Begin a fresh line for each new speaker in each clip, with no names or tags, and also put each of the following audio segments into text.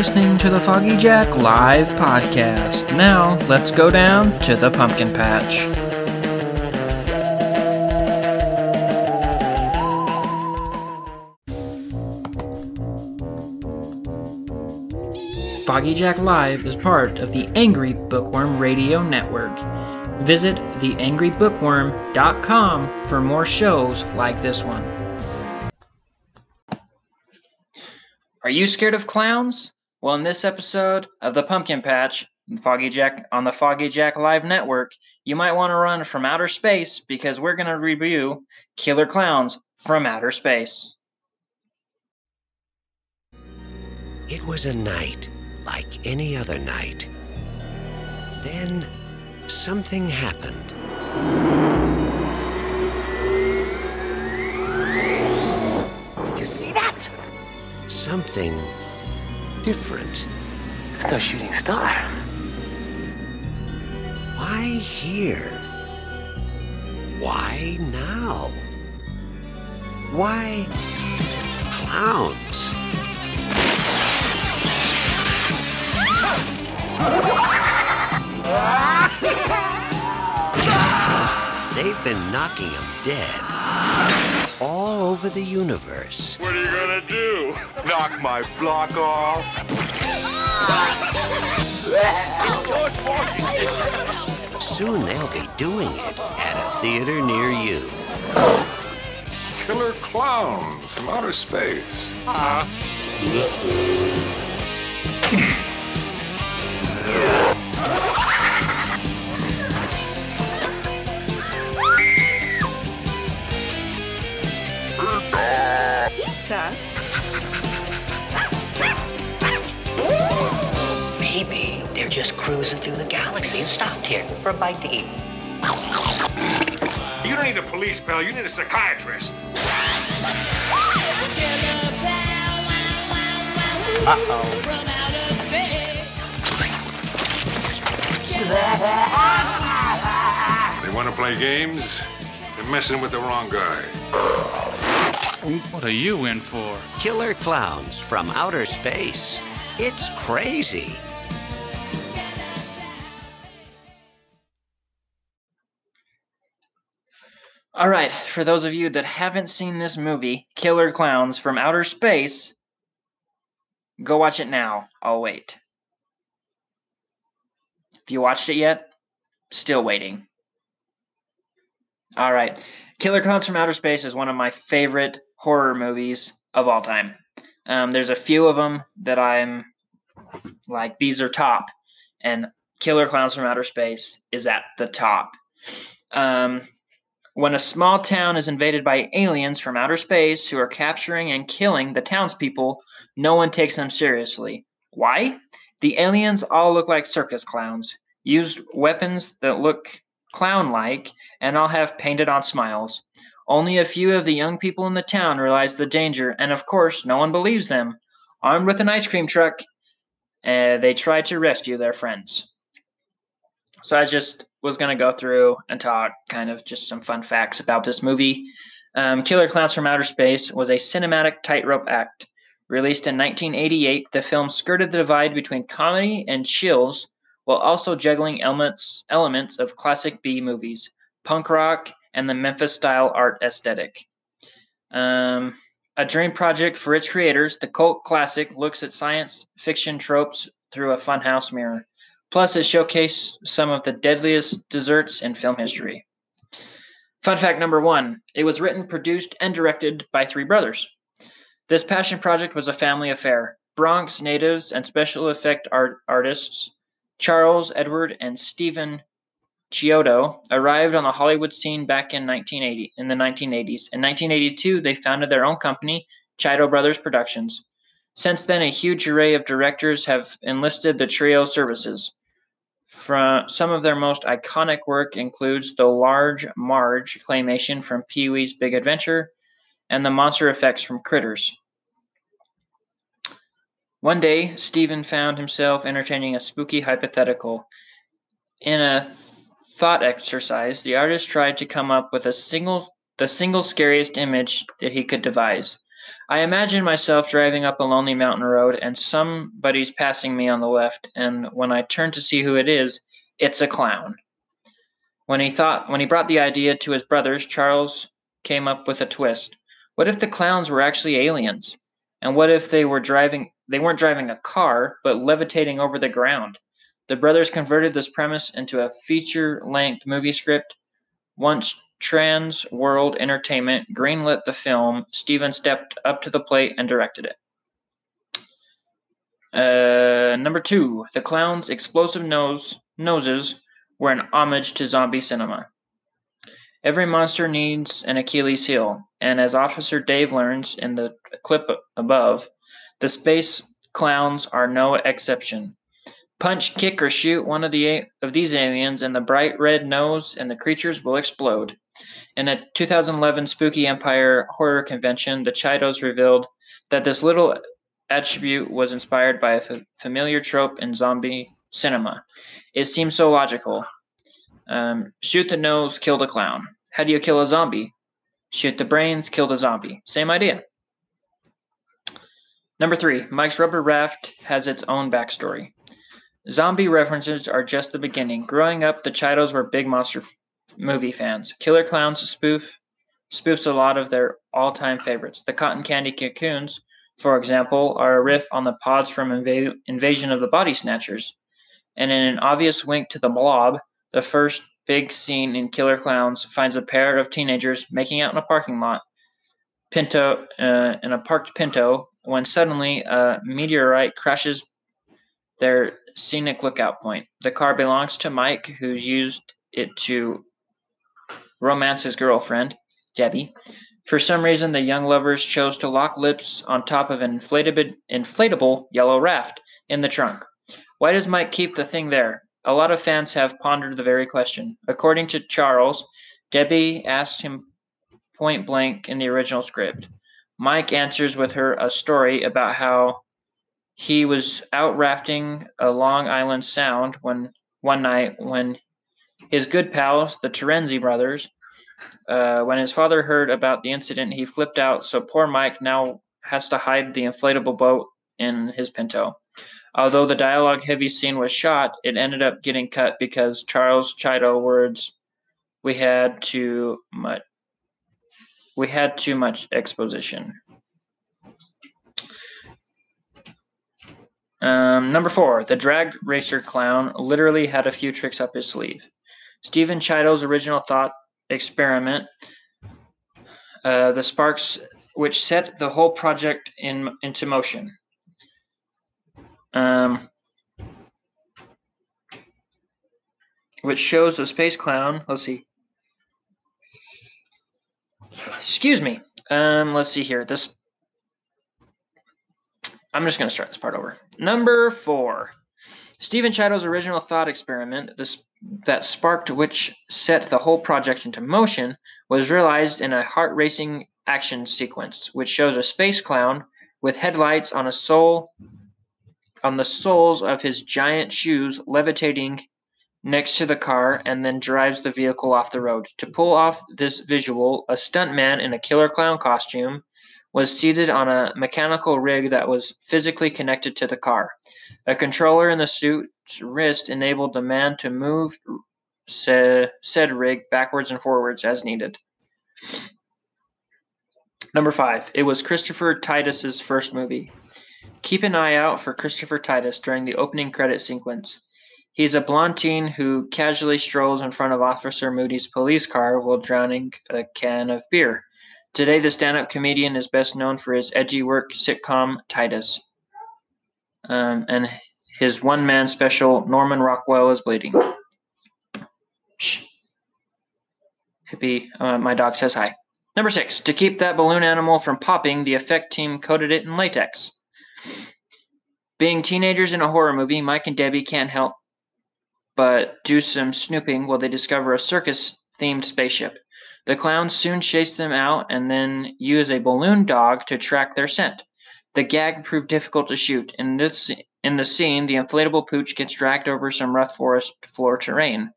listening to the Foggy Jack Live podcast. Now, let's go down to the pumpkin patch. Foggy Jack Live is part of the Angry Bookworm Radio Network. Visit theangrybookworm.com for more shows like this one. Are you scared of clowns? Well, in this episode of The Pumpkin Patch, Foggy Jack on the Foggy Jack Live Network, you might want to run from outer space because we're going to review Killer Klowns from Outer Space.
It was a night like any other night. Then something happened.
You see that?
Something different.
It's no shooting star.
Why here? Why now? Why clowns? They've been knocking him dead all over the universe.
What are you gonna do? Knock my block off?
Soon they'll be doing it at a theater near you.
Killer clowns from outer space.
Pizza?
Uh-huh. galaxy and stopped here for a bite to eat.
You don't need a police pal, you need a psychiatrist. They want to play games? They're messing with the wrong guy.
What are you in for?
Killer clowns from outer space. It's crazy.
All right, for those of you that haven't seen this movie, Killer Klowns from Outer Space, go watch it now. I'll wait. If you watched it yet, still waiting. All right, Killer Klowns from Outer Space is one of my favorite horror movies of all time. Um, there's a few of them that I'm like, these are top, and Killer Klowns from Outer Space is at the top. Um, when a small town is invaded by aliens from outer space who are capturing and killing the townspeople, no one takes them seriously. Why? The aliens all look like circus clowns, used weapons that look clown like, and all have painted on smiles. Only a few of the young people in the town realize the danger, and of course, no one believes them. Armed with an ice cream truck, uh, they try to rescue their friends. So I just was going to go through and talk kind of just some fun facts about this movie. Um, Killer Klowns from Outer Space was a cinematic tightrope act. Released in 1988, the film skirted the divide between comedy and chills while also juggling elements, elements of classic B movies, punk rock, and the Memphis style art aesthetic. Um, a dream project for its creators, the cult classic looks at science fiction tropes through a funhouse mirror. Plus, it showcased some of the deadliest desserts in film history. Fun fact number one it was written, produced, and directed by three brothers. This passion project was a family affair. Bronx natives and special effect art artists Charles, Edward, and Stephen Chiodo arrived on the Hollywood scene back in 1980 in the 1980s. In 1982, they founded their own company, Chiodo Brothers Productions. Since then, a huge array of directors have enlisted the trio services. From some of their most iconic work includes the Large Marge claymation from Pee Wee's Big Adventure and the monster effects from Critters. One day, Stephen found himself entertaining a spooky hypothetical. In a thought exercise, the artist tried to come up with a single the single scariest image that he could devise. I imagine myself driving up a lonely mountain road and somebody's passing me on the left, and when I turn to see who it is, it's a clown. When he thought when he brought the idea to his brothers, Charles came up with a twist. What if the clowns were actually aliens? And what if they were driving they weren't driving a car, but levitating over the ground? The brothers converted this premise into a feature-length movie script. Once Trans World Entertainment greenlit the film, Stephen stepped up to the plate and directed it. Uh, number two, the clown's explosive nose noses were an homage to zombie cinema. Every monster needs an Achilles heel, and as Officer Dave learns in the clip above, the space clowns are no exception. Punch, kick, or shoot one of the of these aliens, and the bright red nose and the creatures will explode. In a 2011 Spooky Empire horror convention, the Chiodos revealed that this little attribute was inspired by a f- familiar trope in zombie cinema. It seems so logical. Um, shoot the nose, kill the clown. How do you kill a zombie? Shoot the brains, kill the zombie. Same idea. Number three, Mike's Rubber Raft has its own backstory. Zombie references are just the beginning. Growing up, the Chiodos were big monster movie fans. Killer Clowns spoof spoofs a lot of their all-time favorites. The Cotton Candy Cocoons, for example, are a riff on the pods from Inva- Invasion of the Body Snatchers. And in an obvious wink to the Blob, the first big scene in Killer Clowns finds a pair of teenagers making out in a parking lot, Pinto uh, in a parked Pinto, when suddenly a meteorite crashes their scenic lookout point. The car belongs to Mike, who used it to romance his girlfriend, Debbie. For some reason, the young lovers chose to lock lips on top of an inflatable, inflatable yellow raft in the trunk. Why does Mike keep the thing there? A lot of fans have pondered the very question. According to Charles, Debbie asks him point blank in the original script. Mike answers with her a story about how he was out rafting a Long Island Sound when one night when his good pals, the Terenzi brothers, uh, when his father heard about the incident, he flipped out. So poor Mike now has to hide the inflatable boat in his Pinto. Although the dialogue heavy scene was shot, it ended up getting cut because Charles Chiodo words we had too much we had too much exposition. Um, number four, the drag racer clown literally had a few tricks up his sleeve. Stephen Chiodo's original thought experiment, uh, the sparks which set the whole project in into motion. Um, which shows a space clown. Let's see. Excuse me. Um, let's see here. This. I'm just going to start this part over. Number four. Stephen Chiodo's original thought experiment, this that sparked which set the whole project into motion, was realized in a heart racing action sequence, which shows a space clown with headlights on a on the soles of his giant shoes levitating next to the car and then drives the vehicle off the road. To pull off this visual, a stuntman in a killer clown costume was seated on a mechanical rig that was physically connected to the car. A controller in the suit's wrist enabled the man to move said, said rig backwards and forwards as needed. Number five, it was Christopher Titus's first movie. Keep an eye out for Christopher Titus during the opening credit sequence. He's a blond teen who casually strolls in front of Officer Moody's police car while drowning a can of beer. Today, the stand up comedian is best known for his edgy work sitcom Titus. Um, and his one man special, Norman Rockwell is Bleeding. Shh. Hippie, uh, my dog says hi. Number six, to keep that balloon animal from popping, the effect team coated it in latex. Being teenagers in a horror movie, Mike and Debbie can't help but do some snooping while they discover a circus themed spaceship. The clowns soon chase them out and then use a balloon dog to track their scent. The gag proved difficult to shoot. In this in the scene, the inflatable pooch gets dragged over some rough forest floor terrain.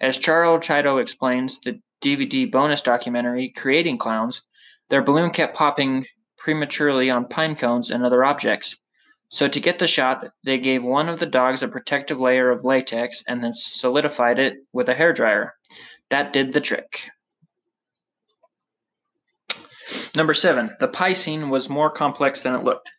As Charles Chiodo explains the DVD bonus documentary Creating Clowns, their balloon kept popping prematurely on pine cones and other objects. So, to get the shot, they gave one of the dogs a protective layer of latex and then solidified it with a hairdryer. That did the trick. Number seven, the pie scene was more complex than it looked.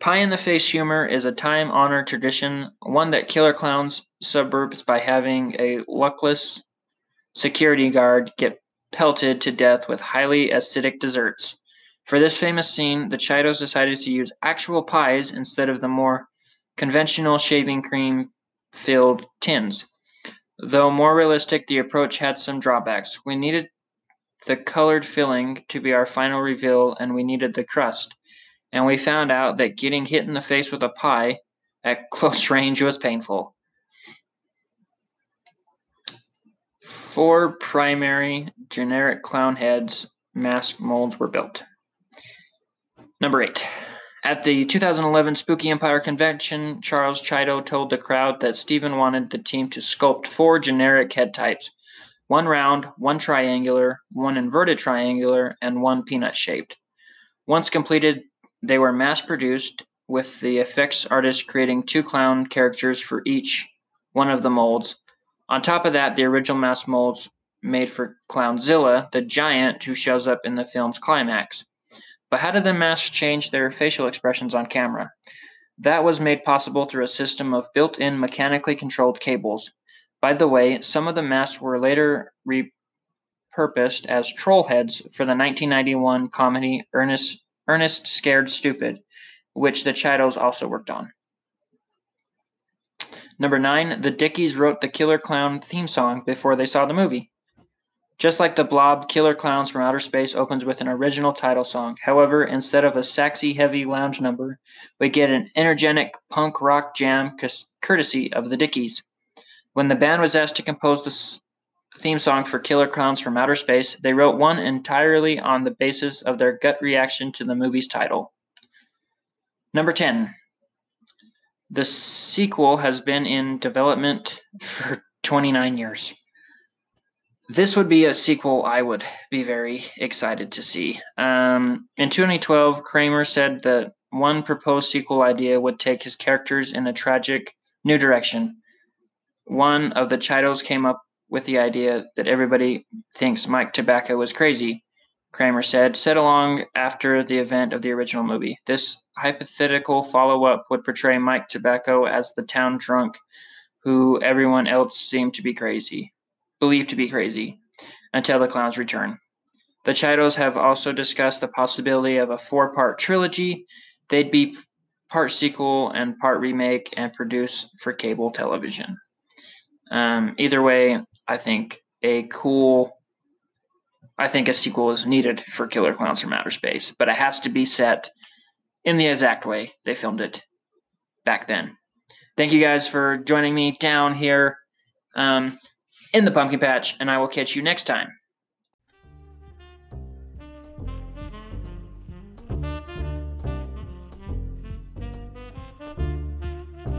Pie in the face humor is a time honored tradition, one that Killer Clowns suburbs by having a luckless security guard get pelted to death with highly acidic desserts. For this famous scene, the Chiodos decided to use actual pies instead of the more conventional shaving cream filled tins. Though more realistic, the approach had some drawbacks. We needed the colored filling to be our final reveal, and we needed the crust. And we found out that getting hit in the face with a pie at close range was painful. Four primary generic clown heads mask molds were built. Number eight. At the 2011 Spooky Empire convention, Charles Chiodo told the crowd that Stephen wanted the team to sculpt four generic head types one round, one triangular, one inverted triangular, and one peanut shaped. Once completed, they were mass produced, with the effects artist creating two clown characters for each one of the molds. On top of that, the original mass molds made for Clownzilla, the giant who shows up in the film's climax. But how did the masks change their facial expressions on camera? That was made possible through a system of built in mechanically controlled cables. By the way, some of the masks were later repurposed as troll heads for the 1991 comedy Ernest, Ernest Scared Stupid, which the Chiodos also worked on. Number nine, the Dickies wrote the Killer Clown theme song before they saw the movie. Just like the Blob, Killer Klowns from Outer Space opens with an original title song. However, instead of a sexy, heavy lounge number, we get an energetic punk rock jam courtesy of the Dickies. When the band was asked to compose the theme song for Killer Klowns from Outer Space, they wrote one entirely on the basis of their gut reaction to the movie's title. Number 10. The sequel has been in development for 29 years. This would be a sequel I would be very excited to see. Um, in 2012, Cramer said that one proposed sequel idea would take his characters in a tragic new direction. One of the Chiodos came up with the idea that everybody thinks Mike Tobacco is crazy, Cramer said, set along after the event of the original movie. This hypothetical follow up would portray Mike Tobacco as the town drunk who everyone else seemed to be crazy believed to be crazy until the clowns return. The Chiodos have also discussed the possibility of a four part trilogy. They'd be part sequel and part remake and produce for cable television. Um, either way, I think a cool. I think a sequel is needed for Killer Klowns from Outer Space, but it has to be set in the exact way they filmed it back then. Thank you guys for joining me down here. Um, in the pumpkin patch, and I will catch you next time.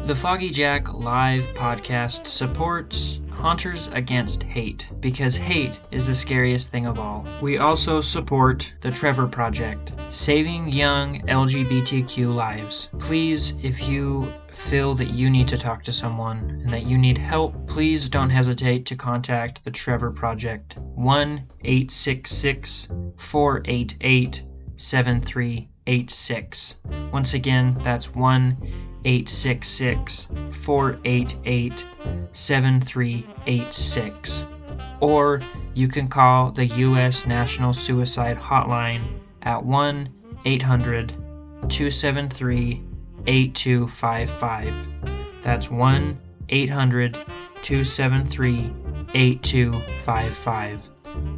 The Foggy Jack live podcast supports Haunters Against Hate because hate is the scariest thing of all. We also support the Trevor Project, saving young LGBTQ lives. Please, if you feel that you need to talk to someone and that you need help, please don't hesitate to contact the Trevor Project 1 866 488 7386. Once again, that's 1 866 488 7386. Or you can call the U.S. National Suicide Hotline at 1 800 273 8255. That's 1 800 273 8255.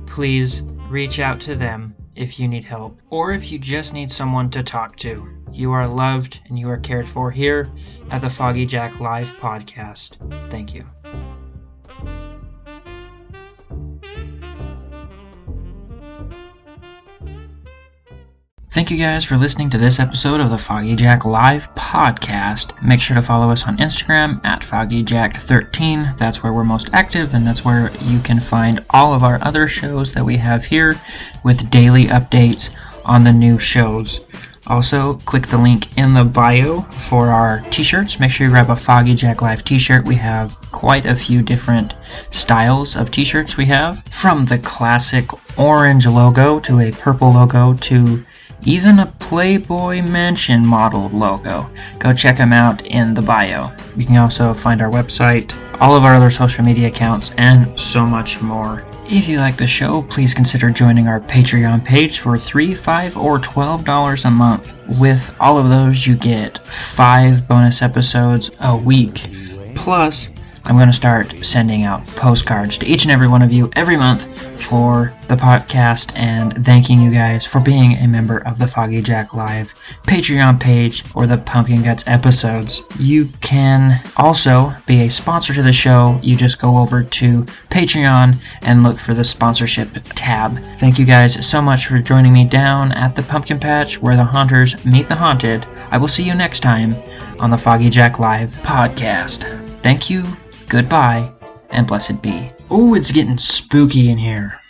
Please reach out to them if you need help or if you just need someone to talk to. You are loved and you are cared for here at the Foggy Jack Live podcast. Thank you. Thank you guys for listening to this episode of the Foggy Jack Live podcast. Make sure to follow us on Instagram at FoggyJack13. That's where we're most active, and that's where you can find all of our other shows that we have here with daily updates on the new shows. Also, click the link in the bio for our t shirts. Make sure you grab a Foggy Jack Live t shirt. We have quite a few different styles of t shirts we have, from the classic orange logo to a purple logo to even a Playboy Mansion model logo. Go check them out in the bio. You can also find our website, all of our other social media accounts, and so much more. If you like the show, please consider joining our Patreon page for 3, 5 or $12 a month. With all of those, you get 5 bonus episodes a week. Plus, I'm going to start sending out postcards to each and every one of you every month for the podcast and thanking you guys for being a member of the Foggy Jack Live Patreon page or the Pumpkin Guts episodes. You can also be a sponsor to the show. You just go over to Patreon and look for the sponsorship tab. Thank you guys so much for joining me down at the Pumpkin Patch where the haunters meet the haunted. I will see you next time on the Foggy Jack Live podcast. Thank you goodbye, and blessed be. Oh, it's getting spooky in here.